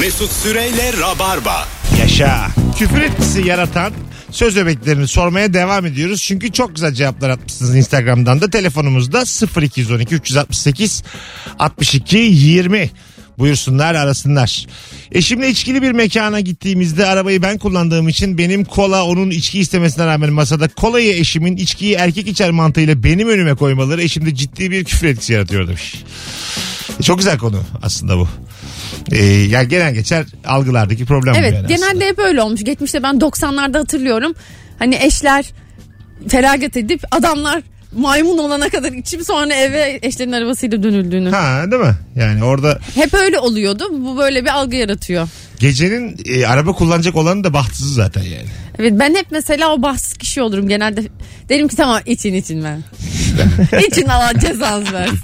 Mesut Süreyle Rabarba. Yaşa. Küfür etkisi yaratan söz öbeklerini sormaya devam ediyoruz. Çünkü çok güzel cevaplar atmışsınız Instagram'dan da. Telefonumuzda 0212 368 62 20. Buyursunlar arasınlar. Eşimle içkili bir mekana gittiğimizde arabayı ben kullandığım için benim kola onun içki istemesine rağmen masada kolayı eşimin içkiyi erkek içer mantığıyla benim önüme koymaları eşimde ciddi bir küfür etkisi yaratıyor demiş. Çok güzel konu aslında bu. Ee, yani genel geçer algılardaki problem bu Evet yani genelde aslında. hep öyle olmuş. Geçmişte ben 90'larda hatırlıyorum. Hani eşler feragat edip adamlar maymun olana kadar içip sonra eve eşlerin arabasıyla dönüldüğünü. Ha değil mi? Yani orada Hep öyle oluyordu. Bu böyle bir algı yaratıyor. gecenin e, araba kullanacak olanı da bahtsız zaten yani. Evet ben hep mesela o bahtsız kişi olurum genelde. Derim ki tamam için için ben. için Allah cezanızı versin.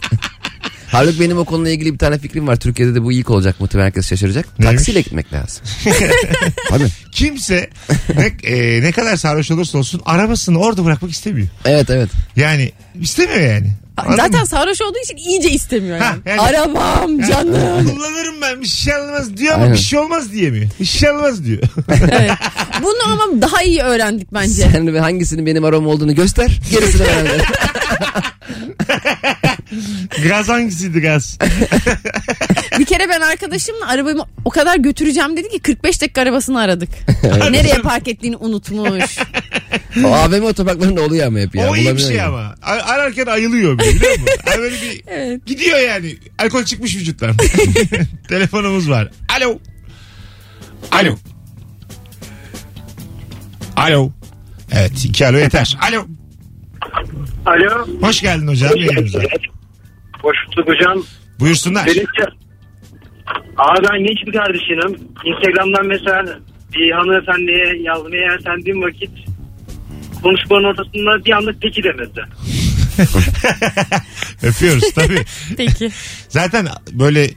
Halbuki benim o konuyla ilgili bir tane fikrim var. Türkiye'de de bu ilk olacak muhtemelen herkes şaşıracak. Neymiş? Taksiyle gitmek lazım. Abi. Kimse ne, e, ne kadar sarhoş olursa olsun arabasını orada bırakmak istemiyor. Evet evet. Yani istemiyor yani. Anladın Zaten mı? sarhoş olduğu için iyice istemiyor Ha, yani. yani- Arabam Yani canım. kullanırım ben bir şey olmaz diyor ama Aynen. bir şey olmaz diyemiyor. Bir şey olmaz diyor. Evet. Bunu ama daha iyi öğrendik bence. Sen ve hangisinin benim aram olduğunu göster. Gerisini ben hallederim. gaz hangisiydi gaz? Bir kere ben arkadaşımla arabamı o kadar götüreceğim dedi ki 45 dakika arabasını aradık. Nereye park ettiğini unutmuş. O AVM otoparklarında oluyor ama hep ya. o iyi bir şey ya. ama. Ararken ayılıyor böyle biliyor musun? Yani böyle bir Evet. gidiyor yani. Alkol çıkmış vücuttan. Telefonumuz var. Alo. Alo. Alo. Evet iki alo yeter. Alo. Alo. Hoş geldin hocam yayınımıza. Hoş bulduk hocam. Buyursunlar. Benim Abi ben genç bir kardeşinim. Instagram'dan mesela bir hanımefendiye yazmaya yeltendiğim vakit konuşmanın ortasında bir anda peki demedi. Öpüyoruz tabii. Peki. Zaten böyle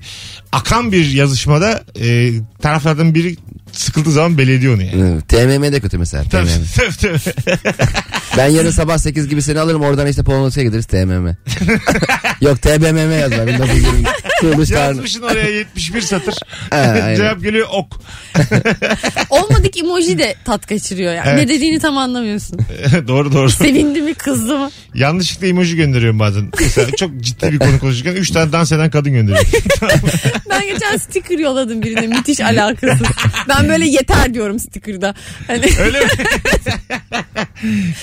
akan bir yazışmada e, taraflardan biri sıkıldığı zaman belediyor onu yani. Evet, TMM de kötü mesela. Tabii, TMM. tabii, tabii. Ben yarın sabah 8 gibi seni alırım oradan işte Polonus'a gideriz TMM. Yok TBMM yazma. 1920 tarihi. Yazmışsın oraya 71 satır. aynen. Cevap geliyor ok. Olmadık emoji de tat kaçırıyor yani. Evet. Ne dediğini tam anlamıyorsun. doğru doğru. Sevindi mi kızdı mı? Yanlışlıkla emoji gönderiyorum bazen. Mesela çok ciddi bir konu konuşurken 3 tane dans eden kadın gönderiyorum. Ben geçen sticker yolladım birine müthiş alakasız. Ben böyle yeter diyorum sticker'da. Hani Öyle mi?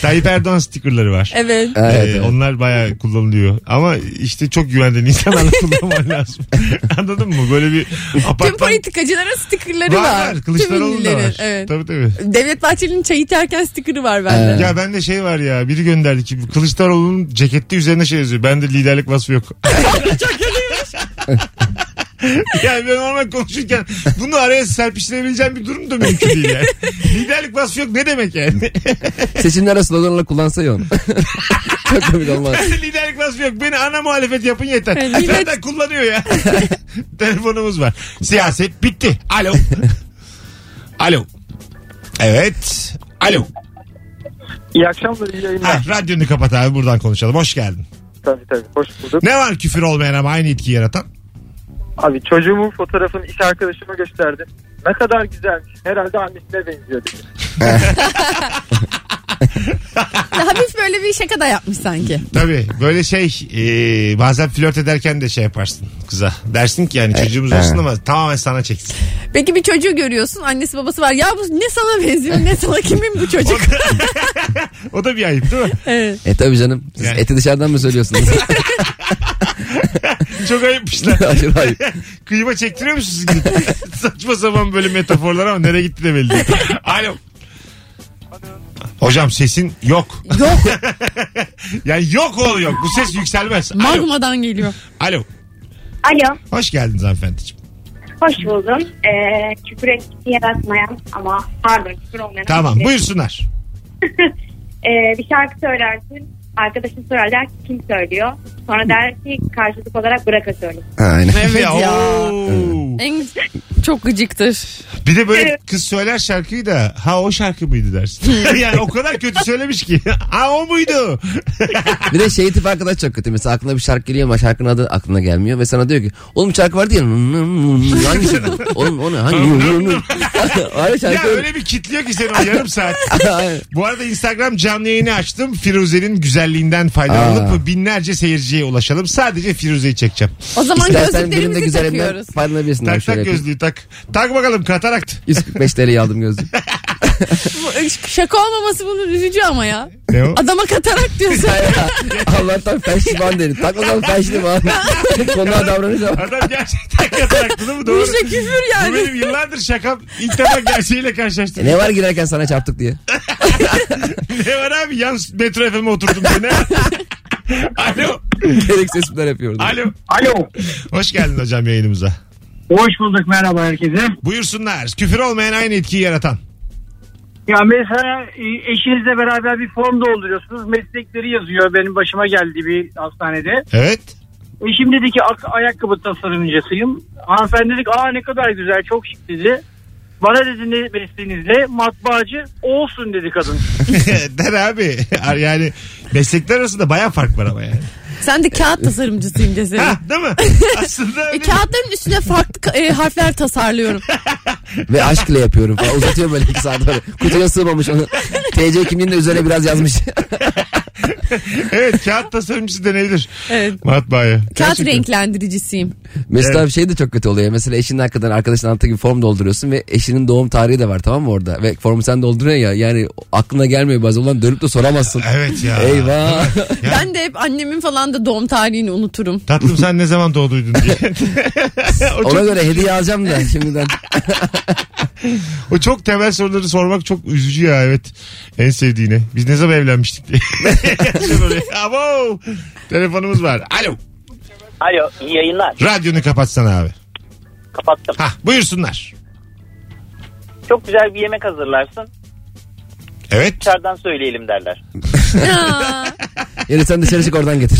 Tayyip Erdoğan stikerleri var. evet. Evet, Ee, evet. Onlar bayağı kullanılıyor. Ama işte çok güvendiğin insanlarla kullanman lazım. Anladın mı? Böyle bir Tüm apartman politikacıların stickerları var. var. var. Kılıçdaroğlu'nun Tüm da var. Evet. Tabii tabii. Devlet Bahçeli'nin çay içerken sticker'ı var bende. Evet. Ya bende şey var ya biri gönderdi ki Kılıçdaroğlu'nun cekette üzerine şey yazıyor. Bende liderlik vasfı yok. yani ben normal konuşurken bunu araya serpiştirebileceğim bir durum da mümkün değil yani. Liderlik vasfı yok ne demek yani? Seçimlere sloganla kullansa ya onu. Çok komik olmaz. Liderlik vasfı yok. Beni ana muhalefet yapın yeter. Evet, millet- Zaten kullanıyor ya. Telefonumuz var. Siyaset bitti. Alo. Alo. Evet. Alo. İyi akşamlar, iyi yayınlar. Ha, radyonu kapat abi buradan konuşalım. Hoş geldin. Tabii tabii, hoş bulduk. Ne var küfür olmayan ama aynı etki yaratan? Abi çocuğumun fotoğrafını iş arkadaşıma gösterdim. Ne kadar güzelmiş. Herhalde annesine benziyor dedi. Hafif böyle bir şaka da yapmış sanki. Tabii böyle şey e, bazen flört ederken de şey yaparsın kıza. Dersin ki yani çocuğumuz olsun ama tamamen sana çeksin. Peki bir çocuğu görüyorsun annesi babası var. Ya bu ne sana benziyor ne sana kimin bu çocuk? O da bir ayıp değil mi? evet. E tabi canım. Siz Yani. eti dışarıdan mı söylüyorsunuz? Çok ayıpmışlar. Aşırı ayıp. Kıyma çektiriyor musunuz? Saçma sapan böyle metaforlar ama nereye gitti de belli değil. Alo. Hocam sesin yok. Yok Yani yok oğlu yok. Bu ses yükselmez. Alo. magmadan geliyor. Alo. Alo, Hoş geldiniz hanımefendiciğim. hoş buldum. Ee, küfür etkisi yaratmayan ama pardon küfür olmayan. Tamam ama- buyursunlar. Ee, bir şarkı söylersin, arkadaşın sorar der ki kim söylüyor. Sonra der ki karşılık olarak bırak. Ha, Aynen. Evet ya. En Çok gıcıktır. Bir de böyle kız söyler şarkıyı da ha o şarkı mıydı dersin. yani o kadar kötü söylemiş ki. Ha o muydu? Bir de şey tip arkadaş çok kötü. Mesela aklına bir şarkı geliyor ama şarkının adı aklına gelmiyor. Ve sana diyor ki oğlum şarkı vardı ya. Hangisi bu? Oğlum o ne? Hangi? Hayır ya şarkı öyle. öyle bir kitliyor ki seni o yarım saat. Bu arada Instagram canlı yayını açtım. Firuze'nin güzelliğinden faydalanıp Aa. binlerce seyirciye ulaşalım. Sadece Firuze'yi çekeceğim. O zaman İstersen benim de gözlüklerimizi güzelimden takıyoruz. faydalanabilirsin. Tak tak gözlüğü tak. Tak bakalım katarakt. 145 TL'yi aldım gözlüğü. Bu- Şaka olmaması bunun üzücü ama ya. Ne o? Adama katarak diyorsun. Allah'tan fenşiman dedi. Tak bakalım fenşiman. Konuğa davranış ama. Adam gerçekten kataraktı değil mi? Doğru. Bu işte küfür Bu yani. benim yıllardır şakam. İlk defa gerçeğiyle karşılaştım. Ne var girerken sana çarptık diye. ne var abi? Yan metro FM'e oturdum. Ne var? Alo. Gereksiz espriler yapıyordum. Alo. Alo. Hoş geldin hocam yayınımıza. Hoş bulduk merhaba herkese. Buyursunlar. Küfür olmayan aynı etkiyi yaratan. Ya mesela e, eşinizle beraber bir form dolduruyorsunuz. Meslekleri yazıyor. Benim başıma geldi bir hastanede. Evet. Eşim dedi ki "Ak- ayakkabı tasarımcısıyım. Hanımefendi dedi ki aa ne kadar güzel çok şık dedi. Bana dedi ne mesleğinizle matbaacı olsun dedi kadın. Der abi. Yani meslekler arasında baya fark var ama yani. Sen de kağıt tasarımcısıyım desene. Ha, değil mi? Aslında E, öyle. kağıtların üstüne farklı e, harfler tasarlıyorum. Ve aşkla yapıyorum falan. Uzatıyor böyle iki saat böyle. Kutuya sığmamış onu. TC kimliğinin de üzerine biraz yazmış. Evet kağıt tasarımcısı denebilir. Evet. Matbaaya. Kağıt Gerçekten. renklendiricisiyim. Mesela Evet. bir şey de çok kötü oluyor. Mesela eşinin arkadan arkadaşın anlattığı gibi form dolduruyorsun ve eşinin doğum tarihi de var tamam mı orada? Ve formu sen dolduruyorsun ya yani aklına gelmiyor bazen ulan dönüp de soramazsın. Evet ya. Eyvah. Ya, Ben de hep annemin falan da doğum tarihini unuturum. Tatlım sen ne zaman doğduydun diye. Ona göre hediye alacağım da şimdiden. O çok temel soruları sormak çok üzücü ya evet. En sevdiğine. Biz ne zaman evlenmiştik diye. Abo. Telefonumuz var. Alo. Alo iyi yayınlar. Radyonu kapatsana abi. Kapattım. Hah buyursunlar. Çok güzel bir yemek hazırlarsın. Evet. Dışarıdan söyleyelim derler. Yani sen dışarı çık oradan getir.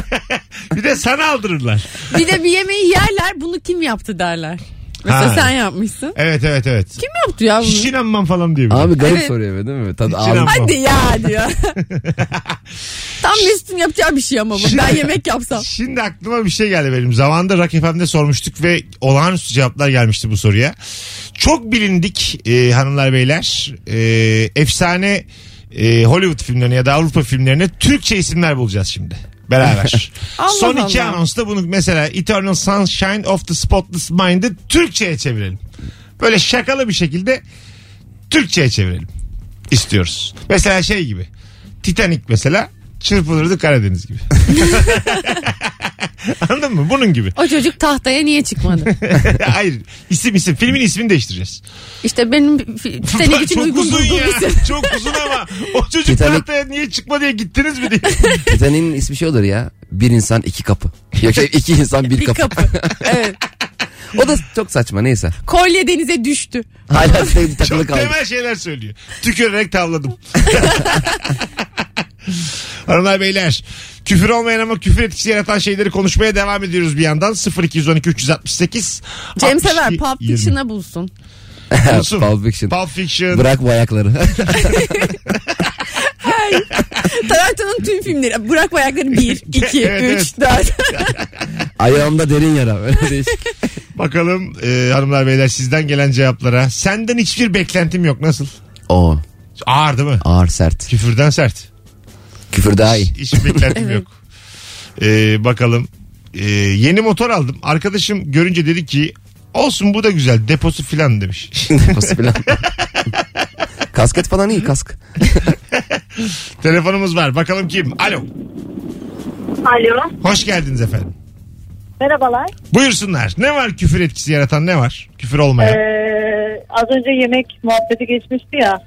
Bir de sana aldırırlar. bir de bir yemeği yerler bunu kim yaptı derler. Mesela Ha. sen yapmışsın. Evet evet evet. Kim yaptı ya bunu? Hiç inanmam falan diyor. bir de. Abi garip Evet. soruyor değil mi? Tadı Hiç ağzı. inanmam. Hadi ya diyor. Tam Mesut'un yapacağı bir şey ama bu. Ben yemek yapsam. Şimdi aklıma bir şey geldi benim. Zamanında Rock FM'de sormuştuk ve olağanüstü cevaplar gelmişti bu soruya. Çok bilindik e, hanımlar beyler. E, efsane e, Hollywood filmlerine ya da Avrupa filmlerine Türkçe isimler bulacağız şimdi. Beraber. Allah Son iki Allah. anonsta bunu mesela Eternal Sunshine of the Spotless Mind'ı Türkçe'ye çevirelim. Böyle şakalı bir şekilde Türkçe'ye çevirelim. İstiyoruz. Mesela şey gibi. Titanic mesela çırpılırdı Karadeniz gibi. Anladın mı? Bunun gibi. O çocuk tahtaya niye çıkmadı? Hayır. İsim isim. Filmin ismini değiştireceğiz. İşte benim fi- Titanic için Çok uygun uzun bulduğum ya. isim. Çok uzun ama o çocuk Titanic- tahtaya niye çıkma diye gittiniz mi diye. Titanic'in ismi şey olur ya. Bir insan iki kapı. Yok şey iki insan bir, Bir kapı. kapı. Evet. O da çok saçma neyse. Kolye denize düştü. Hala şey takılı Çok kaldı. temel şeyler söylüyor. Tükürerek tavladım. Hanımlar beyler küfür olmayan ama küfür etkisi yaratan şeyleri konuşmaya devam ediyoruz bir yandan 0212 368 Cem 62, Sever Pulp 20. Fiction'a bulsun. Olsun. Pulp Fiction. Pulp Fiction. Bırak bu ayakları. Tarantino'nun tüm filmleri. Bırak bu ayakları 1, 2, Evet, 3, 4. Ayağımda derin yara. Öyle değişik. Bakalım e, hanımlar beyler sizden gelen cevaplara. Senden hiçbir beklentim yok nasıl? O Ağır değil mi? ağır sert. Küfürden sert. Küfür daha iyi. Hiç beklentim Evet. yok. E, bakalım. E, yeni motor aldım. Arkadaşım görünce dedi ki olsun bu da güzel deposu filan demiş. Deposu falan. Kasket falan iyi kask. Telefonumuz var. Bakalım kim? Alo. Alo. Hoş geldiniz efendim. Merhabalar. Buyursunlar. Ne var küfür etkisi yaratan ne var? Küfür olmayan. Ee, az önce yemek muhabbeti geçmişti ya.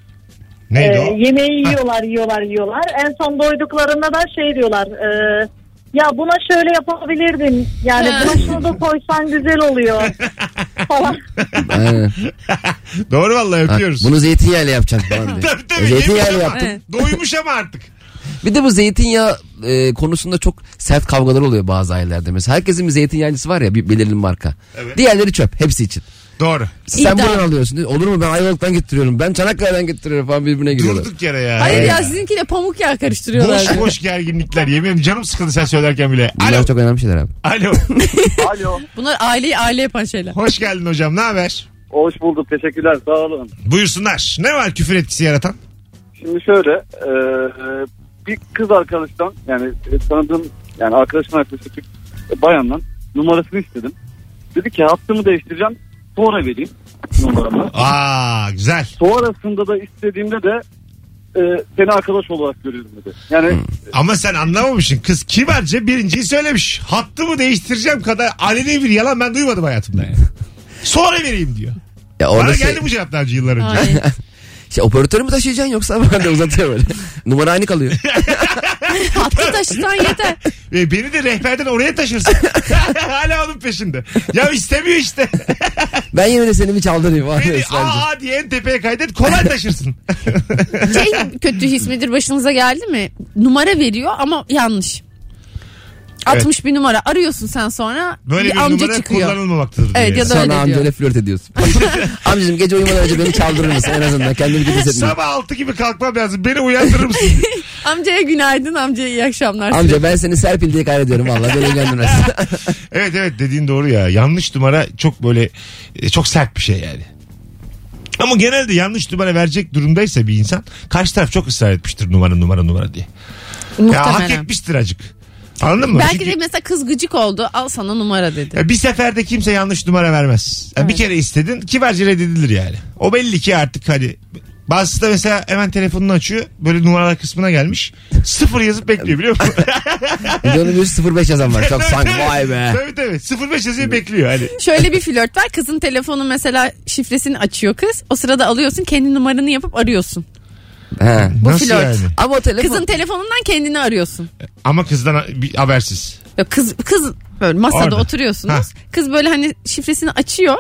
Neydi Ee, o? yemeği yiyorlar yiyorlar yiyorlar. En son doyduklarında da şey diyorlar. e, ya buna şöyle yapabilirdin. Yani Ha. buna şunu da koysan güzel oluyor. falan. Aynen. Doğru vallahi Ha, öpüyoruz. bunu zeytinyağıyla yapacaksın falan diye. Tabii tabii. Zeytinyağıyla yemiş ama. yaptım. Evet. Doymuş ama artık. Bir de bu zeytinyağı e, konusunda çok sert kavgalar oluyor bazı ailelerde. Mesela herkesin bir zeytinyağlısı var ya bir belirli marka. Evet. Diğerleri çöp hepsi için. Doğru. Sen İddia. buradan alıyorsun. Olur mu ben Ayvalık'tan getiriyorum. Ben Çanakkale'den getiriyorum falan birbirine giriyorlar. Durduk yere ya. Hayır ya sizinkiyle pamuk yağı karıştırıyorlar. Boş boş gerginlikler yemin ederim canım sıkıldı sen söylerken bile. Bunlar Alo. çok önemli şeyler abi. Alo. Alo. Bunlar aileyi aile yapan şeyler. Hoş geldin hocam ne haber? Hoş bulduk. Teşekkürler. Sağ olun. Buyursunlar. Ne var küfür etkisi yaratan? Şimdi şöyle e, bir kız arkadaştan yani e, tanıdığım yani arkadaşım arkadaşı bir bayandan numarasını istedim. Dedi ki hattımı değiştireceğim sonra vereyim numaramı. Aa güzel. Sonrasında da istediğimde de e, seni arkadaş olarak görüyorum dedi. Yani Ama sen anlamamışsın. Kız kibarca birinciyi söylemiş. Hattımı değiştireceğim kadar aleni bir yalan ben duymadım hayatımda yani. Sonra vereyim diyor. Ya Bana orada şey, geldi bu cevap daha önce yıllar önce. şey, operatörü mü taşıyacaksın yoksa ben de uzatıyor böyle. Numara aynı kalıyor. Hattı taşısan yeter. Ve beni de rehberden oraya taşırsın. Hala onun peşinde. Ya istemiyor işte. Ben yine de seni bir çaldırayım. Var Beni ısrarcı. aa diye en tepeye kaydet kolay taşırsın. Şey kötü his midir başınıza geldi mi? Numara veriyor ama yanlış. 60 bir numara arıyorsun sen sonra Böyle bir, bir amca numara çıkıyor. kullanılmamaktadır. Evet, ya da- Sonra öyle amcayla diyor. flört ediyorsun. Amcacığım gece uyumadan önce beni çaldırır mısın en azından kendimi kötü hissetmeyeyim. Sabah altı gibi kalkmam lazım. Beni uyandırır mısın? Amcaya günaydın amcaya iyi akşamlar. Amca ben seni Serpil diye kaydediyorum valla beni ilgilendirmez. evet evet dediğin doğru ya. Yanlış numara çok böyle e, çok sert bir şey yani. Ama genelde yanlış numara verecek durumdaysa bir insan karşı taraf çok ısrar etmiştir numara numara numara diye. Ya hak Muhtemelen. etmiştir acık. Anladın mı? Belki Çünkü- de mesela kız gıcık oldu al sana numara dedi. Ya bir seferde kimse yanlış numara vermez. Ya Bir kere istedin kibarca reddedilir yani. O belli ki artık hani bazısı da mesela hemen telefonunu açıyor. Böyle numaralar kısmına gelmiş. Sıfır yazıp bekliyor biliyor musun? Bir de onun bir 05 yazan var. Çok sanki vay be. tabii tabii. 05 yazıyor bekliyor hani. Şöyle bir flört var kızın telefonu mesela şifresini açıyor kız. O sırada alıyorsun kendi numaranı yapıp arıyorsun. He. Bu Nasıl flört. yani? Ama telefon... Kızın telefonundan kendini arıyorsun. Ama kızdan bir habersiz. Yok kız kız böyle masada Orada. oturuyorsunuz. Ha. Kız böyle hani şifresini açıyor.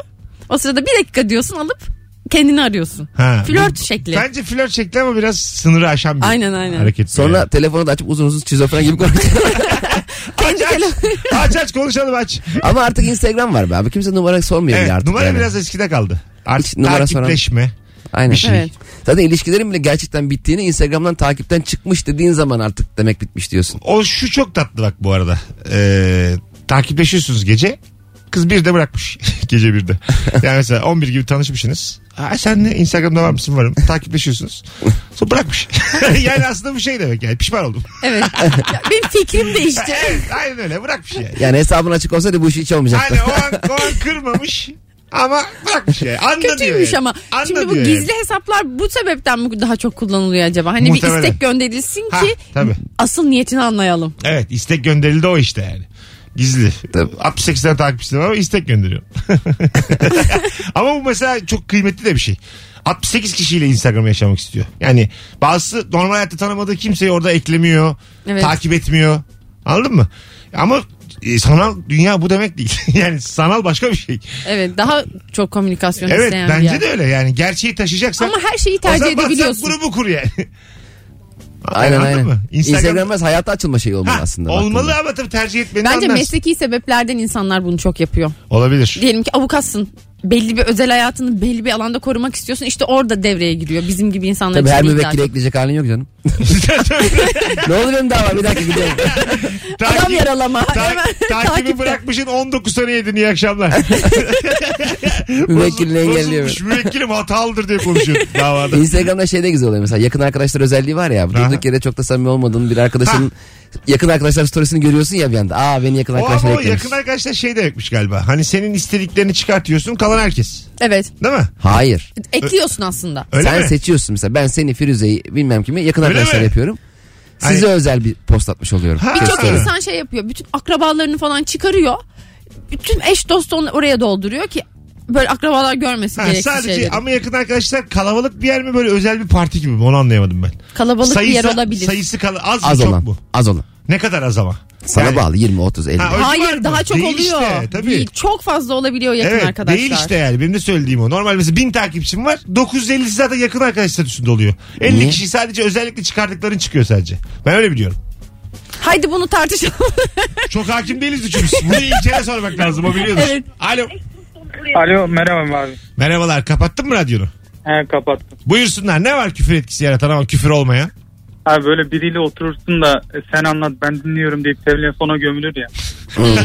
O sırada bir dakika diyorsun alıp kendini arıyorsun. Ha. Flört şekli. Bence flört şekli ama biraz sınırı aşan bir Aynen, aynen. hareket. Sonra yani. telefonu da açıp uzun uzun şizofren gibi konuşuyor. Kendi aç, aç. telefonu. aç aç konuşalım aç. Ama artık Instagram var be abi. Kimse numara sormuyor bile Evet, artık numara yani. biraz eskide kaldı. Artık Hiç numara soran- takipleşme. Aynen. bir şey. Evet. Zaten ilişkilerin bile gerçekten bittiğini Instagram'dan takipten çıkmış dediğin zaman artık demek bitmiş diyorsun. O şu çok tatlı bak bu arada. Ee, takipleşiyorsunuz gece. Kız bir de bırakmış. gece bir de. Yani mesela 11 gibi tanışmışsınız. Ha, sen ne Instagram'da var mısın varım. Takipleşiyorsunuz. Sonra bırakmış. yani aslında bu şey demek yani pişman oldum. Evet. Ya benim fikrim değişti. evet, aynen öyle bırakmış yani. Yani hesabın açık olsaydı bu iş hiç olmayacaktı. Hani o an, o an kırmamış. Ama bırakmış yani. Anla diyor Kötüymüş yani. ama. Anla Şimdi bu diyor gizli yani. hesaplar bu sebepten mi daha çok kullanılıyor acaba? Hani Muhtemelen. bir istek gönderilsin Ha, ki tabii. asıl niyetini anlayalım. Evet istek gönderildi o işte yani. Gizli. Tabii. 68 tane takipçisi var ama istek gönderiyor. ama bu mesela çok kıymetli de bir şey. 68 kişiyle Instagram yaşamak istiyor. Yani bazısı normal hayatta tanımadığı kimseyi orada eklemiyor. Evet. Takip etmiyor. Anladın mı? Ama e, sanal dünya bu demek değil. yani sanal başka bir şey. Evet daha çok komünikasyon Evet isteyen bir bence yer. de öyle yani. Gerçeği taşıyacaksan Ama her şeyi o zaman tercih edebiliyorsun. grubu kur yani. Aynen Anladın aynen. mı? Instagram, biraz hayata açılma şeyi olmalı Ha, aslında. olmalı baktığında. ama tabii tercih etmeni Bence anlarsın. mesleki sebeplerden insanlar bunu çok yapıyor. Olabilir. Diyelim ki avukatsın. Belli bir özel hayatını belli bir alanda korumak istiyorsun. İşte orada devreye giriyor. Bizim gibi insanlar Tabii her müvekkili ekleyecek halin yok canım. ne oldu benim dava bir dakika. Adam Takip- yaralama. Ta- Hemen takibi takipte. bırakmışın 19 sene yedin iyi akşamlar. Müvekkilini Bozul- engelliyor. bozulmuş, Müvekkilim hatalıdır diye konuşuyor davada. Instagram'da şey de güzel oluyor mesela yakın arkadaşlar özelliği var ya durduk yere çok da samimi olmadığın bir arkadaşın yakın arkadaşlar storiesini görüyorsun ya bir anda. Aa beni yakın O arkadaşlar ama o eklemiş. yakın arkadaşlar şey demekmiş galiba. Hani senin istediklerini çıkartıyorsun kalan herkes. Evet. Değil mi? Hayır. Ekliyorsun aslında. Öyle Sen mi? seçiyorsun mesela ben seni Firuze'yi bilmem kimi yakın Öyle arkadaşlar mi? yapıyorum. Size özel bir post atmış oluyorum. Ha. Birçok insan şey yapıyor. Bütün akrabalarını falan çıkarıyor. Bütün eş dost onu oraya dolduruyor ki böyle akrabalar görmesin Ha, gereksiz sadece şeyleri. ama yakın arkadaşlar kalabalık bir yer mi böyle özel bir parti gibi mi onu anlayamadım ben. Kalabalık bir yer olabilir. Sayısı kal- az, mı Az çok olan. mu? Az olan. Ne kadar az ama? Sana Yani- bağlı 20, 30, 50. Ha, öyle var Hayır mı? daha çok Değil oluyor. işte, tabii. Değil, çok fazla olabiliyor yakın evet, arkadaşlar. Değil işte yani benim de söylediğim o. Normal mesela 1000 takipçim var 950'si zaten yakın arkadaş statüsünde oluyor. 50 Niye? kişi sadece özellikle çıkardıkların çıkıyor sadece. Ben öyle biliyorum. Haydi bunu tartışalım. Çok hakim değiliz üçümüz. Bunu İlker'e sormak lazım o biliyordur. Evet. Alo. Alo merhaba abi. Merhabalar kapattın mı radyonu? He kapattım. Buyursunlar ne var küfür etkisi yaratan ama küfür olmayan? Abi böyle biriyle oturursun da e, sen anlat ben dinliyorum deyip telefona gömülür ya.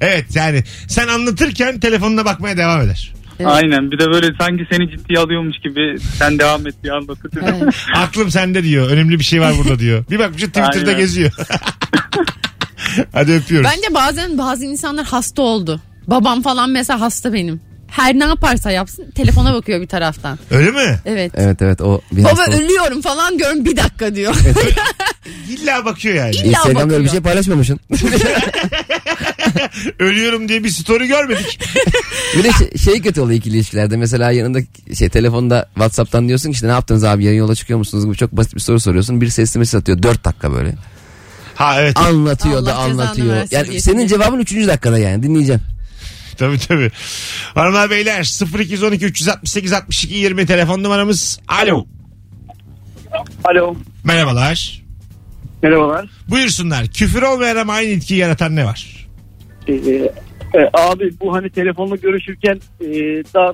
Evet yani sen anlatırken telefonuna bakmaya devam eder. Evet. Aynen bir de böyle sanki seni ciddiye alıyormuş gibi sen devam et diye anlatır. Evet. Aklım sende diyor. Önemli bir şey var burada diyor. Bir bakmışsın Twitter'da Aynen. geziyor. Hadi öpüyoruz. Bence bazen bazı insanlar hasta oldu. Babam falan mesela hasta benim. Her ne yaparsa yapsın telefona bakıyor bir taraftan. Öyle mi? Evet. Evet evet o bir Baba hastalık. ölüyorum falan diyorum bir dakika diyor. İlla bakıyor yani. İlla Instagram'da öyle bir bakıyor. şey paylaşmamışsın. Ölüyorum diye bir story görmedik. bir de şey, şey kötü oluyor ikili ilişkilerde. Mesela yanında şey telefonda Whatsapp'tan diyorsun ki işte ne yaptınız abi yarın yola çıkıyor musunuz gibi çok basit bir soru soruyorsun. Bir sesli mesaj atıyor 4 dakika böyle. Ha evet. Anlatıyor da Allah cezanı anlatıyor. Yani senin cevabın 3. dakikada yani dinleyeceğim. Tabii tabii. Hanımlar beyler 0212 368 62 20 telefon numaramız. Alo. Alo. Merhabalar. Merhabalar. Buyursunlar. Küfür olmayan ama aynı etkiyi yaratan ne var? Ee, e, abi bu hani telefonla görüşürken e, daha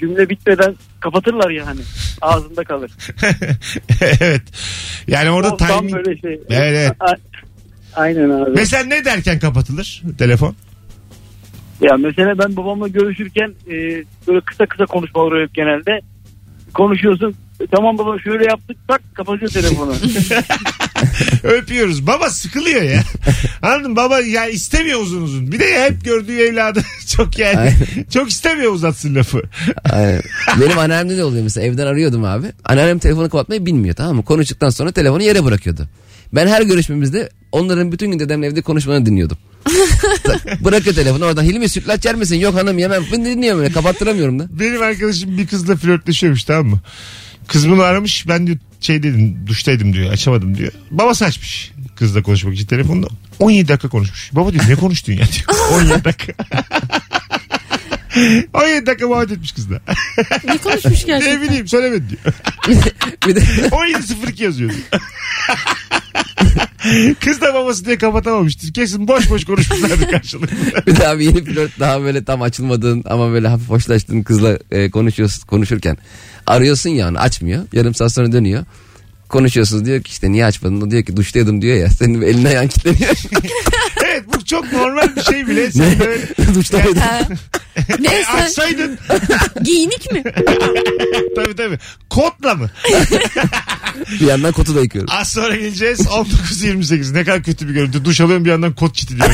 cümle bitmeden kapatırlar ya hani ağzında kalır. evet. Yani orada O tam timing. böyle şey. Evet, evet. Aynen abi. Mesela ne derken kapatılır telefon? Ya mesela ben babamla görüşürken e, böyle kısa kısa konuşmalar hep genelde. Konuşuyorsun. "E, Tamam baba şöyle yaptık tak kapatıyor telefonu. Öpüyoruz. Baba sıkılıyor ya. Anladın mı? Baba ya istemiyor uzun uzun. Bir de ya hep gördüğü evladı çok yani Aynen. çok istemiyor uzatsın lafı. Aynen. Benim anneannemde de oluyor mesela evden arıyordum abi. Anneannem telefonu kapatmayı bilmiyor tamam mı? Konuştuktan sonra telefonu yere bırakıyordu. Ben her görüşmemizde onların bütün gün dedemle evde konuşmalarını dinliyordum. Bırakıyor telefonu oradan Hilmi sütlaç yer misin? Yok hanım yemem. Ben dinliyorum öyle kapattıramıyorum da. Benim arkadaşım bir kızla flörtleşiyormuş tamam mı? Kız bunu aramış ben diyor şey dedim duştaydım diyor açamadım diyor. Babası açmış kızla konuşmak için telefonda 17 dakika konuşmuş. Baba diyor ne konuştun ya diyor. 17 dakika. 17 dakika muhabbet etmiş kızla. ne konuşmuş ne gerçekten? bileyim söylemedi diyor. Bir de 17.02 yazıyor diyor. Kız da babası diye kapatamamıştır. Kesin boş boş konuşmuşlardı karşılıklı. bir de abi yeni flört daha böyle tam açılmadığın ama böyle hafif hoşlaştığın kızla e, konuşuyorsun konuşurken arıyorsun ya onu açmıyor. Yarım saat sonra dönüyor. Konuşuyorsunuz diyor ki işte niye açmadın? O diyor ki duştaydım diyor ya. Senin elin ayağın kilitleniyor. evet bu çok normal bir şey bile. Sen böyle Duştaydım. Ha. ne e, sen açsaydın. giyinik mi? tabii tabii. Kodla mı? bir yandan kotu da yıkıyoruz. Az sonra geleceğiz. 19.28. Ne kadar kötü bir görüntü. Duş alıyorum bir yandan kot çitiliyor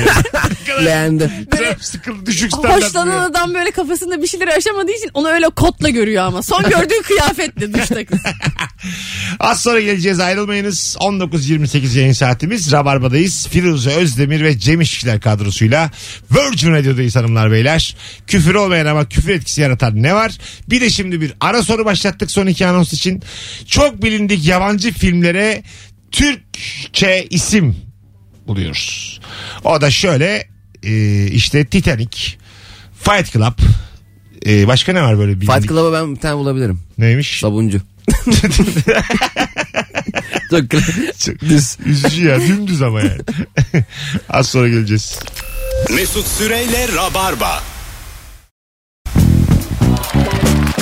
yani. Çok sıkıldı. Düşük standart. Hoşlanan adam böyle kafasında bir şeyleri aşamadığı için onu öyle kotla görüyor ama. Son gördüğü kıyafetle duşta kız. Az sonra geleceğiz ayrılmayınız. 19.28 yayın saatimiz. Rabarba'dayız. Firuze Özdemir ve Cem İşçiler kadrosuyla Virgin Radio'dayız hanımlar beyler. Küfür olmayan ama küfür etkisi yaratan ne var? Bir de şimdi bir ara soru başlattık son iki anons için. Çok bilindik yabancı filmlere Türkçe isim buluyoruz. O da şöyle e, işte Titanic, Fight Club, e, başka ne var böyle bilindik? Fight Club'a ben bir tane bulabilirim. Neymiş? Sabuncu. Çok Çok Üzücü ya dümdüz ama yani. Az sonra geleceğiz. Mesut Süreyle Rabarba.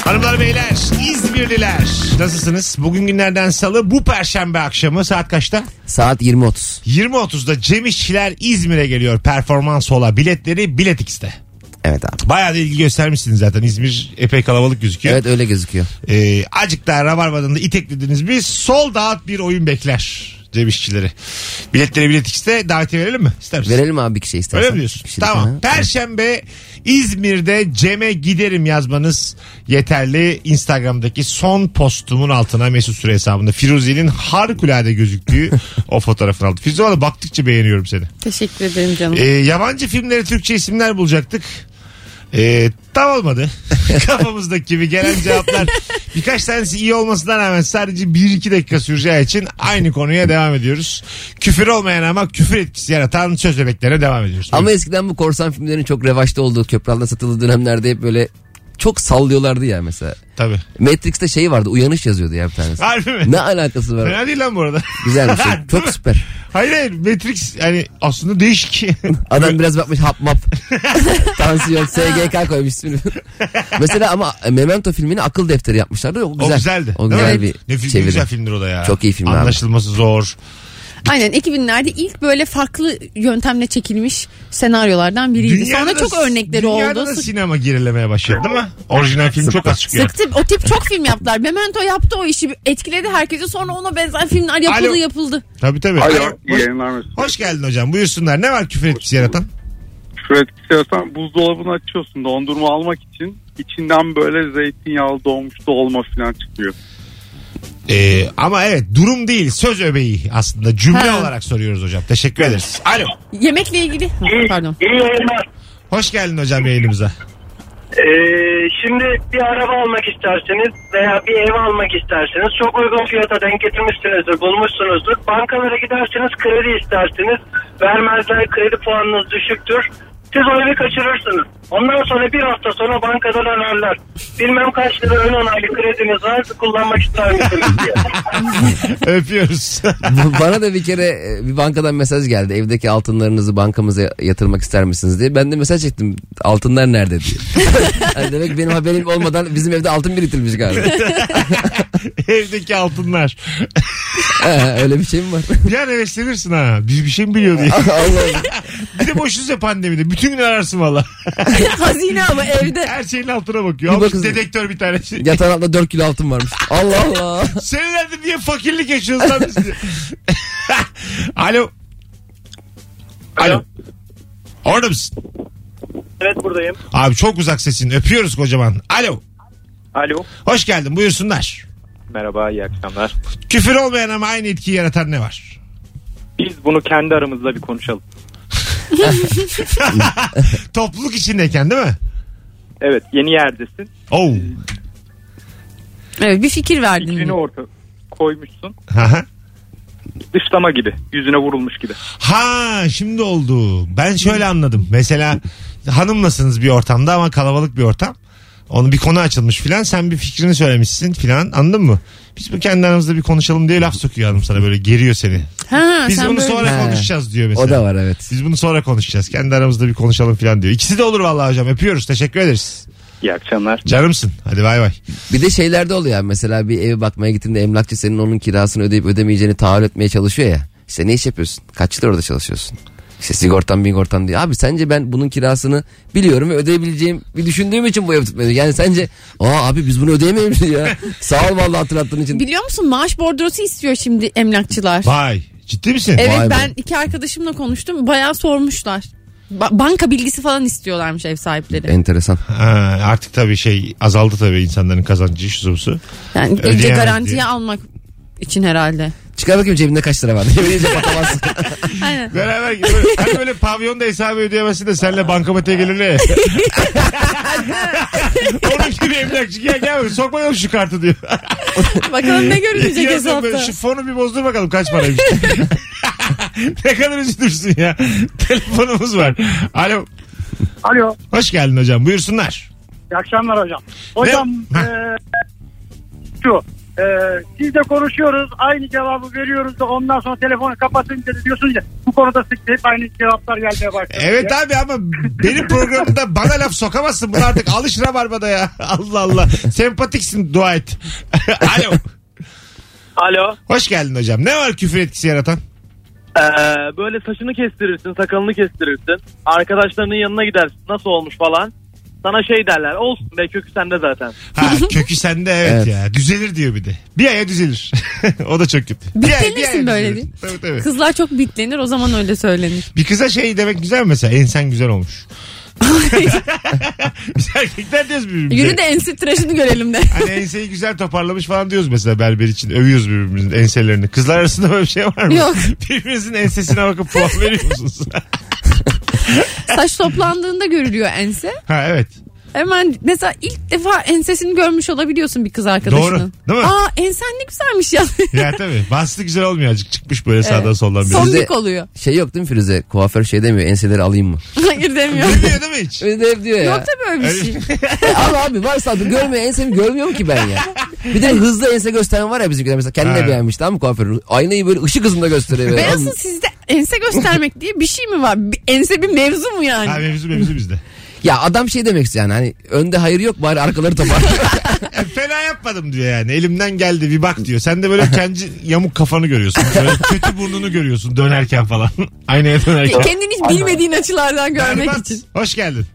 Hanımlar beyler İzmirliler nasılsınız? Bugün günlerden salı bu perşembe akşamı saat kaçta? Saat 20.30. 20.30'da Cem İşçiler İzmir'e geliyor performans ola biletleri Bilet X'te. Evet abi. Bayağı da ilgi göstermişsiniz zaten İzmir epey kalabalık gözüküyor. Evet öyle gözüküyor. Ee, acık daha Rabarba'dan da iteklediniz mi sol dağıt bir oyun bekler Cem İşçileri. Biletleri Bilet X'te davetiye verelim mi? İster misin? Verelim abi bir şey istersen. Öyle mi diyorsun? Kişilik, tamam. ha. Perşembe İzmir'de Cem'e giderim yazmanız yeterli. Instagram'daki son postumun altına Mesut Süre hesabında Firuze'nin harikulade gözüktüğü o fotoğrafın altı. Firuze valla baktıkça beğeniyorum seni. Teşekkür ederim canım. Ee, yabancı filmlere Türkçe isimler bulacaktık. Ee, tam olmadı. Kafamızdaki gibi gelen cevaplar birkaç tanesi iyi olmasına rağmen sadece 1-2 dakika süreceği için aynı konuya devam ediyoruz. Küfür olmayan ama küfür etkisi yaratan söz bebeklerine devam ediyoruz. Ama eskiden bu korsan filmlerin çok revaçta olduğu köprü altında satıldığı dönemlerde hep böyle çok sallıyorlardı ya mesela. Tabii. Matrix'te şey vardı uyanış yazıyordu ya bir tanesi. Harbi mi? Ne alakası var? Fena değil lan bu arada. Güzel bir şey. Çok süper. Hayır hayır Matrix yani aslında değişik. Adam biraz bakmış hap map. Tansiyon SGK koymuş ismini. Mesela ama Memento filmini akıl defteri yapmışlardı. O güzel. O güzeldi. O güzel Evet. bir Ne film, çeviri. güzel filmdir o da ya. Çok iyi film abi. Anlaşılması zor. Aynen 2000'lerde ilk böyle farklı yöntemle çekilmiş senaryolardan biriydi. Sonra da- çok örnekleri dünyada oldu. da Sık- sinema gerilemeye başladı değil mi? Orijinal film çok az çıkıyor. Sıktı. O tip çok film yaptılar. Memento yaptı o işi. Etkiledi herkesi. Sonra ona benzer filmler yapıldı Alo. yapıldı. Tabii tabii. Alo, Alo, iyi Hoş, yayınlar Mesut. hoş geldin hocam. Buyursunlar. Ne var küfür etkisi yaratan? Şu etkisi yaratan buzdolabını açıyorsun dondurma almak için. içinden böyle zeytinyağlı doğmuş dolma falan çıkıyor. Ee, ama evet durum değil söz öbeği aslında cümle Ha. olarak soruyoruz hocam. Teşekkür ederiz. Alo. Yemekle ilgili. Ha, Pardon. İyi yayınlar. Hoş geldin hocam yayınımıza. Ee, şimdi bir araba almak isterseniz veya bir ev almak isterseniz çok uygun fiyata denk getirmişsinizdir, bulmuşsunuzdur. Bankalara giderseniz kredi istersiniz. Vermezler kredi puanınız düşüktür. Siz o evi kaçırırsınız. Ondan sonra bir hafta sonra bankadan ararlar. Bilmem kaç lira ön onaylı krediniz var kullanmak ister misiniz diye. Öpüyoruz. Bana da bir kere e, bir bankadan mesaj geldi. Evdeki altınlarınızı bankamıza yatırmak ister misiniz diye. Ben de mesaj çektim. Altınlar nerede diye. Yani demek benim haberim olmadan bizim evde altın biriktirilmiş galiba. Evdeki altınlar. Ha, Öyle bir şey mi var? Bir an heveslenirsin ha. Biz bir şey mi biliyor diye. Allah Allah. Bir de boşuz ya pandemide. Bütün gün ararsın valla. Hazine ama evde. Her şeyin altına bakıyor. Bir Almış bakın- dedektör bir tane. şey. Yatağın altında 4 kilo altın varmış. Allah Allah. Senelerdir niye fakirlik yaşıyoruz lan biz diye. Alo. Alo. Orada mısın? Evet buradayım. Abi çok uzak sesin. Öpüyoruz kocaman. Alo. Alo. Hoş geldin. Buyursunlar. Merhaba iyi akşamlar. Küfür olmayan ama aynı etkiyi yaratan ne var? Biz bunu kendi aramızda bir konuşalım. Topluluk içindeyken değil mi? Evet yeni yerdesin. Oh. Evet bir fikir verdin. Fikrini orta koymuşsun. Aha. Dışlama gibi. Yüzüne vurulmuş gibi. ha şimdi oldu. Ben şöyle anladım. Mesela hanımlasınız bir ortamda ama kalabalık bir ortam. Onun bir konu açılmış filan. Sen bir fikrini söylemişsin filan. Anladın mı? Biz bu kendi aramızda bir konuşalım diye laf sokuyor hanım sana böyle geriyor seni. Ha, Biz sen bunu böyle- sonra Ha. konuşacağız diyor mesela. O da var evet. Biz bunu sonra konuşacağız. Kendi aramızda bir konuşalım filan diyor. İkisi de olur vallahi hocam. Öpüyoruz. Teşekkür ederiz. İyi akşamlar. Canımsın. Hadi bay bay. Bir de şeylerde oluyor abi. Mesela bir eve bakmaya gittiğinde emlakçı senin onun kirasını ödeyip ödemeyeceğini tahayyül etmeye çalışıyor ya. İşte ne iş yapıyorsun? Kaç yıl orada çalışıyorsun? İşte sigortan bingortan diyor. Abi sence ben bunun kirasını biliyorum ve ödeyebileceğim bir düşündüğüm için bu evi tutmuyorum. Yani sence aa abi biz bunu ödeyemeyiz ya. Sağ ol vallahi hatırlattığın için. Biliyor musun maaş bordrosu istiyor şimdi emlakçılar. Vay. Ciddi misin? Evet Vay be. ben iki arkadaşımla konuştum. Bayağı sormuşlar. Ba- banka bilgisi falan istiyorlarmış ev sahipleri. Enteresan. Ha, artık tabii şey azaldı tabii insanların kazancı şu su. Yani önce Ödeyemez garantiye diye. almak için herhalde. Çıkar bakayım cebinde kaç lira var. Yeminle bakamazsın. Aynen. Beraber böyle, hani böyle pavyonda hesabı ödeyemezsin de senle bankamatiğe gelirler ya. Onun gibi emlakçı gel gel sokmayalım şu kartı diyor. Bakalım ne görünecek Yazın böyle, hesapta. Şu fonu bir bozdur bakalım kaç paraymış. ne kadar üzülürsün ya. Telefonumuz var. Alo. Alo. Hoş geldin hocam. Buyursunlar. İyi akşamlar hocam. Hocam Ne? eee, şu eee sizle konuşuyoruz aynı cevabı veriyoruz da ondan sonra telefonu kapatınca da diyorsunuz ya bu konuda sık hep aynı cevaplar gelmeye başladı. Evet abi ama benim programımda bana laf sokamazsın. Bunu artık alış rabarbada ya. Allah Allah. Sempatiksin dua et. Alo. Alo. Hoş geldin hocam. Ne var küfür etkisi yaratan? Ee, böyle saçını kestirirsin, sakalını kestirirsin. Arkadaşlarının yanına gidersin. Nasıl olmuş falan. Sana şey derler. Olsun be kökü sende zaten. Ha kökü sende evet, Evet. ya. Düzelir diyor bir de. Bir aya düzelir. o da çok kötü. Bir ay- bir Bitlenirsin aya böyle düzelir. Tabii, tabii. Kızlar çok bitlenir o zaman öyle söylenir. Bir kıza şey demek güzel mi mesela? Ensen güzel olmuş. Biz erkekler diyoruz birbirimize. Yürü de ensi tıraşını görelim de. Hani enseyi güzel toparlamış falan diyoruz mesela berber için. Övüyoruz birbirimizin enselerini. Kızlar arasında böyle bir şey var mı? Yok. Birbirinizin ensesine bakıp puan veriyor musunuz? Saç toplandığında görülüyor ense. ha evet. Hemen mesela ilk defa ensesini görmüş olabiliyorsun bir kız arkadaşının. Doğru, değil mi? Aa ensen ne güzelmiş ya. Ya tabii. Bastı güzel olmuyor azıcık. Çıkmış böyle sağdan Evet. soldan biri. Son- Firuze- oluyor. Şey yok değil mi Firuze? Kuaför şey demiyor. Enseleri alayım mı? Hayır demiyor. Duymuyor değil mi hiç? Öyle hep diyor ya. Yok tabii öyle bir şey. E, al abi varsa adı görmüyor ensemi görmüyorum ki ben ya. Bir de hızlı ense gösteren var ya bizimkiler mesela kendine Ha. beğenmiş tamam mı kuaförün? Aynayı böyle ışık hızında gösteriyor. Böyle. Beyazın sizde ense göstermek diye bir şey mi var? Bir- Ense bir mevzu mu yani? Ha mevzu mevzu bizde. Ya adam şey demek istiyor yani hani önde hayır yok bari arkaları topar. E, fena yapmadım diyor yani. Elimden geldi bir bak diyor. Sen de böyle kendi yamuk kafanı görüyorsun. Böyle kötü burnunu görüyorsun dönerken falan. Aynaya dönerken. Kendini hiç bilmediğin açılardan görmek Berbat. için. Hoş geldin.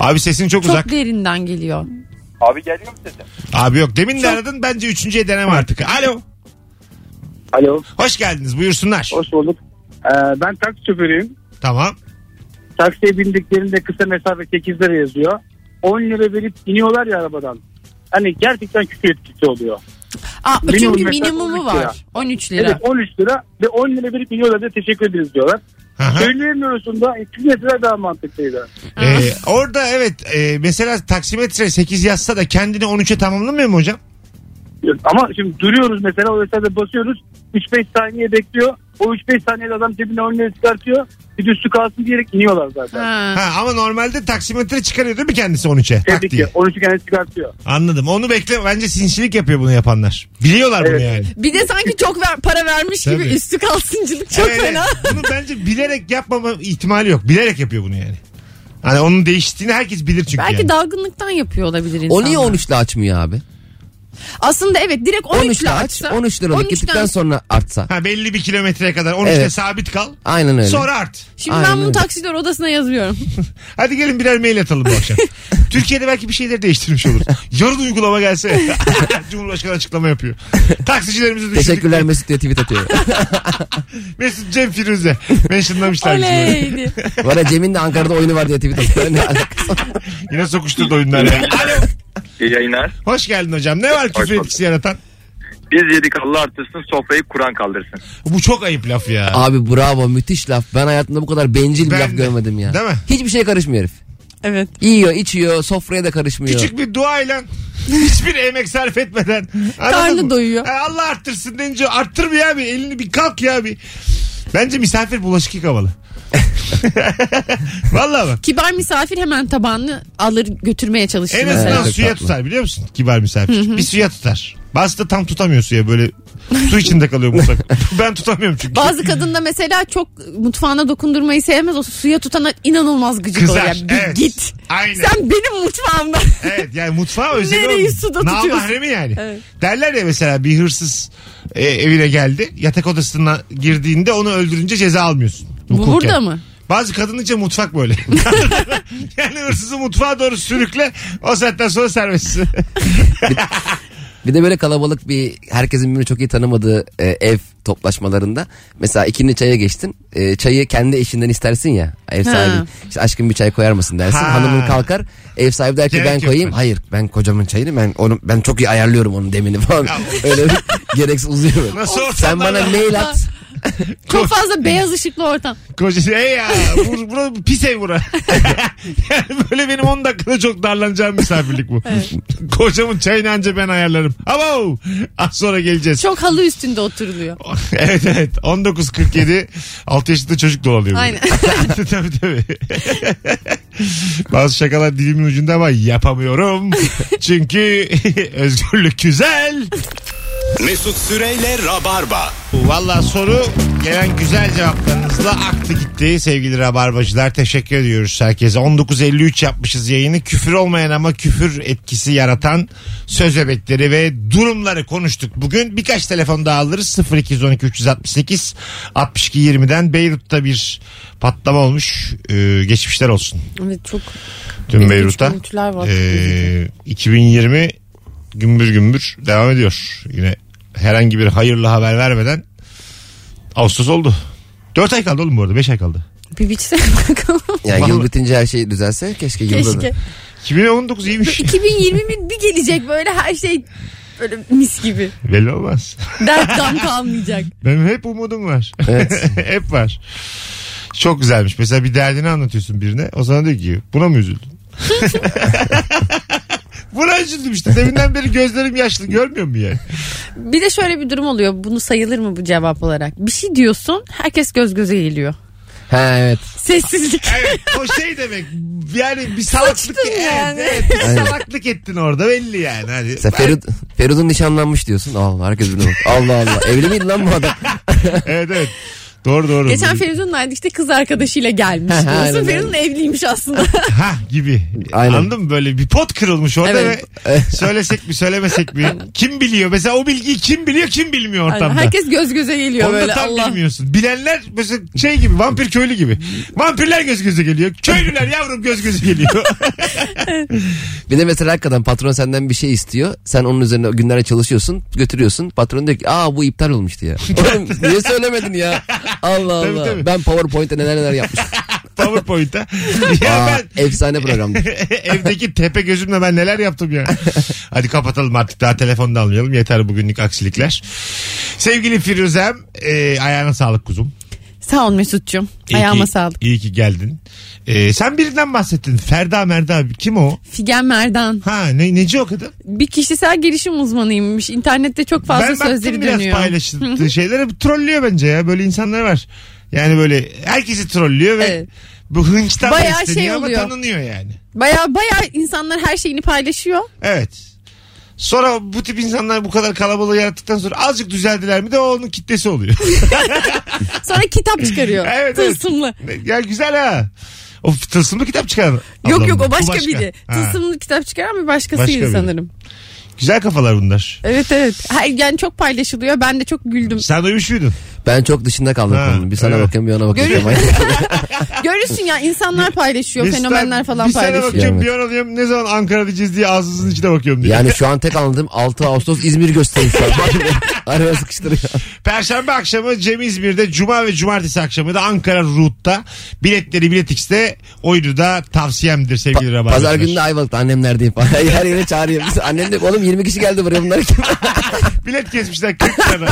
Abi sesin çok, Çok uzak. derinden geliyor. Abi geliyor mu sesim? Abi yok demin de aradın bence üçüncüye deneme artık. Alo. Alo. Hoş geldiniz buyursunlar. Hoş bulduk. Ee, ben taksi şoförüyüm. Tamam. Taksiye bindiklerinde kısa mesafe 8 lira yazıyor. 10 lira verip iniyorlar ya arabadan. Hani gerçekten küfür etkisi oluyor. Aa, Minimum çünkü minimumu 13 lira. var. 13 lira. Evet 13 lira ve 10 lira verip iniyorlar diye teşekkür ederiz diyorlar. Aha. Söyleyemiyorsun da 2 lira daha mantıklıydı. Ee, orada evet e, mesela taksimetre 8 yazsa da kendini 13'e tamamlamıyor mu hocam? Ama şimdi duruyoruz mesela o esnada basıyoruz. 3-5 saniye bekliyor. O 3-5 saniyede adam cebine 10 lira çıkartıyor. Bir üstü kalsın diyerek iniyorlar zaten. Ha. Ha, ama normalde taksimetre çıkarıyor değil mi kendisi 13'e? Tak Tabii diye. ki 13'ü kendisi çıkartıyor. Anladım. Onu bekle. Bence sinsilik yapıyor bunu yapanlar. Biliyorlar bunu Evet. yani. Bir de sanki çok ver, para vermiş gibi Tabii. üstü kalsıncılık çok Evet, fena. evet. Bunu bence bilerek yapmama ihtimali yok. Bilerek yapıyor bunu yani. Hani onun değiştiğini herkes bilir çünkü Belki yani. dalgınlıktan yapıyor olabilir insanlar. o niye 13 ile açmıyor abi? Aslında evet direkt 13, 13 ile aç açsa. 13 liralık 13'ten gittikten sonra artsa. Ha, belli bir kilometreye kadar 13'te Evet. sabit kal. Aynen öyle. Sonra art. Şimdi Aynen ben bunu öyle. taksiler odasına yazıyorum. Hadi gelin birer mail atalım bu akşam. Türkiye'de belki bir şeyleri değiştirmiş olur. Yarın uygulama gelse. Cumhurbaşkanı açıklama yapıyor. Taksicilerimizi düşürdük. Teşekkürler Mesut diye tweet atıyor. Mesut Cem Firuze. Mentionlamışlar bizi. böyle. Oleydi. Var ya Cem'in de Ankara'da oyunu var diye tweet atıyor. Ne alakası var? Yine sokuşturdu oyunlar ya. Alo. İyi yayınlar. Hoş geldin hocam. Ne var küfür etkisi yaratan? Biz yedik Allah artırsın sofrayı Kur'an kaldırsın. Bu çok ayıp laf ya. Abi bravo müthiş laf. Ben hayatımda bu kadar bencil bir Ben laf de. görmedim ya. Değil mi? Hiçbir şey karışmıyor herif. Evet. Yiyor, içiyor, sofraya da karışmıyor. Küçük bir duayla hiçbir emek sarf etmeden. Anladın Karnı mı? doyuyor. Ha, Allah arttırsın deyince arttırmıyor abi. Elini bir kalk ya bir. Bence misafir bulaşık yıkamalı. Vallahi bak. Kibar misafir hemen tabağını alır götürmeye çalışır En mesela. azından Evet, suya tatlı. tutar biliyor musun? Kibar misafir. Bir suya tutar. Bazı da tam tutamıyor suya böyle su içinde kalıyor mutlaka. ben tutamıyorum çünkü. Bazı kadın da mesela çok mutfağına dokundurmayı sevmez. O suya tutana inanılmaz gıcık. Kızar. Yani bir evet. git. Aynen. Sen benim mutfağımda. Evet yani mutfağı özel Nereyi suda tutuyorsun? Namahremi yani. Evet. Derler ya mesela bir hırsız e, evine geldi. Yatak odasına girdiğinde onu öldürünce ceza almıyorsun. Hukuken. burada mı? Bazı kadınınca mutfak böyle. yani hırsızı mutfağa doğru sürükle o saatten sonra serbest. Bir de böyle kalabalık bir herkesin birbirini çok iyi tanımadığı e, ev toplaşmalarında mesela ikindi çaya geçtin. E, çayı kendi eşinden istersin ya. Ev sahibi. Ha. İşte aşkım bir çay koyar mısın dersin. Ha. Hanımın kalkar. Ev sahibi der ki Gerek ben koyayım. ben. Hayır ben kocamın çayını ben onu ben çok iyi ayarlıyorum onun demini falan. Öyle gereksiz uzuyor. Nasıl Sen bana mail at. Çok fazla beyaz ışıklı ortam. Kocası ey ya bur, bura, pis ev bura. yani böyle benim 10 dakikada çok darlanacağım misafirlik bu. Kocamın çayını anca ben ayarlarım. Abo az sonra geleceğiz. Çok halı üstünde oturuluyor. evet evet 19.47 6 yaşında çocuk dolanıyor. Aynen. tabii tabii. Bazı şakalar dilimin ucunda ama yapamıyorum. Çünkü özgürlük güzel. Mesut Süreyle Rabarba. Valla soru gelen güzel cevaplarınızla aktı gitti sevgili rabarbacılar. Teşekkür ediyoruz herkese. 19.53 yapmışız yayını. Küfür olmayan ama küfür etkisi yaratan söz bebekleri ve durumları konuştuk. Bugün birkaç telefon daha alırız. 0212 368 62 20'den Beyrut'ta bir patlama olmuş. Ee, geçmişler olsun. Evet çok Tüm Beyrut'ta. Ee, 2020 gümbür gümbür devam ediyor. Yine herhangi bir hayırlı haber vermeden Ağustos oldu. 4 ay kaldı oğlum bu arada 5 ay kaldı. bir biçsene bakalım. Yani yıl bitince her şey düzelse keşke yılda da. Keşke. 2019 iyiymiş. 2020 bir gelecek böyle her şey böyle mis gibi. Belli olmaz. Dert gam kalmayacak. Benim hep umudum var. Evet. hep var. Çok güzelmiş. Mesela bir derdini anlatıyorsun birine. O sana diyor ki buna mı üzüldün? Buna üzüldüm işte. Deminden beri gözlerim yaşlı görmüyor mu yani? Bir de şöyle bir durum oluyor. Bunu sayılır mı bu cevap olarak? Bir şey diyorsun herkes göz göze geliyor. Ha evet. Sessizlik. Evet o şey demek. Yani bir salaklık. Sıçtın evet, yani. evet, bir Aynen. salaklık ettin orada belli yani. Hani, Sen Ferud, Ferud'un nişanlanmış diyorsun. Allah herkes biliyor. Allah Allah. Evli miydi lan bu adam? evet evet. Doğru doğru. Geçen Feridun'laydı işte kız arkadaşıyla gelmiş Ha, diyorsun. aynen, Feridun evliymiş aslında. Ha gibi. Aynen. Anladın mı? Böyle bir pot kırılmış orada Evet. ve söylesek mi söylemesek mi? Kim biliyor? Mesela o bilgiyi kim biliyor kim bilmiyor Aynen. ortamda. Herkes göz göze geliyor Onu da böyle tam Allah. bilmiyorsun. Bilenler mesela şey gibi vampir köylü gibi. Vampirler göz göze geliyor. Köylüler yavrum göz göze geliyor. Bir de mesela hakikaten patron senden bir şey istiyor. Sen onun üzerine günlerce çalışıyorsun. Götürüyorsun. Patron diyor ki aa bu iptal olmuştu ya. Oğlum niye söylemedin ya? Allah Tabii, Allah. tabii. Ben PowerPoint'te neler neler yapmışım. PowerPoint'a. ya Aa, ben efsane programdı. evdeki tepe gözümle ben neler yaptım ya. Hadi kapatalım artık daha telefonu da almayalım. Yeter bugünlük aksilikler. Sevgili Firuzem e, ayağına sağlık kuzum. Sağ ol Mesut'cum. İyi Ayağıma ki, sağlık. İyi ki geldin. E, sen birinden bahsettin. Ferda Merda kim o? Figen Merdan. Ha ne, neci o kadın? Bir kişisel gelişim uzmanıymış. İnternette çok fazla ben baktım sözleri biraz dönüyor. paylaştığı şeylere trollüyor bence ya. Böyle insanlar var. Yani böyle herkesi trollüyor ve Evet. bu hınçtan Bayağı besleniyor şey ama oluyor. tanınıyor yani. Baya baya insanlar her şeyini paylaşıyor. Evet. Sonra bu tip insanlar bu kadar kalabalığı yarattıktan sonra azıcık düzeldiler mi de o onun kitlesi oluyor. Sonra kitap çıkarıyor. Evet, evet. Tılsımlı. ya güzel ha. O tılsımlı kitap çıkaran. Yok ablam yok bu. o Bu başka, biri. Ha. Tılsımlı kitap çıkaran bir başkasıydı Başka biri. sanırım. Güzel kafalar bunlar. Evet evet. Yani çok paylaşılıyor. Ben de çok güldüm. Sen duymuş muydun? Ben çok dışında kaldım Ha, konunun. Bir sana evet. bakıyorum bir ona bakıyorum. Görürsün ya insanlar paylaşıyor. Biz fenomenler sen- falan bir sene paylaşıyor. bakıyorum bir an alıyorum ne zaman Ankara diyeceğiz diye ağzınızın içine bakıyorum diye. yani şu an tek anladığım 6 Ağustos İzmir an. Araya sıkıştırıyor. Perşembe akşamı Cem İzmir'de Cuma ve Cumartesi akşamı da Ankara Root'ta biletleri Bilet X'te oyunu da tavsiyemdir sevgili Rabarbacılar. Pazar günü de Ayvalık'ta annemlerdeyim falan. Her yere çağırıyor. Biz- Annem de oğlum 20 kişi geldi buraya bunlar kim? Bilet kesmişler 40 lira.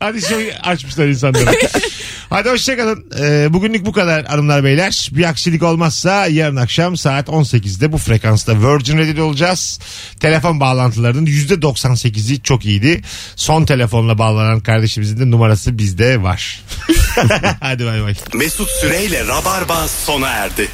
Hadi şey açmışlar insanlara. Hadi hoşçakalın. Ee, bugünlük bu kadar hanımlar beyler. Bir aksilik olmazsa yarın akşam saat 18'de bu frekansta Virgin Radio'da olacağız. Telefon bağlantılarının %98'i çok iyiydi. Son telefonla bağlanan kardeşimizin de numarası bizde var. Hadi bay bay. Mesut Süreyle Rabarba sona erdi.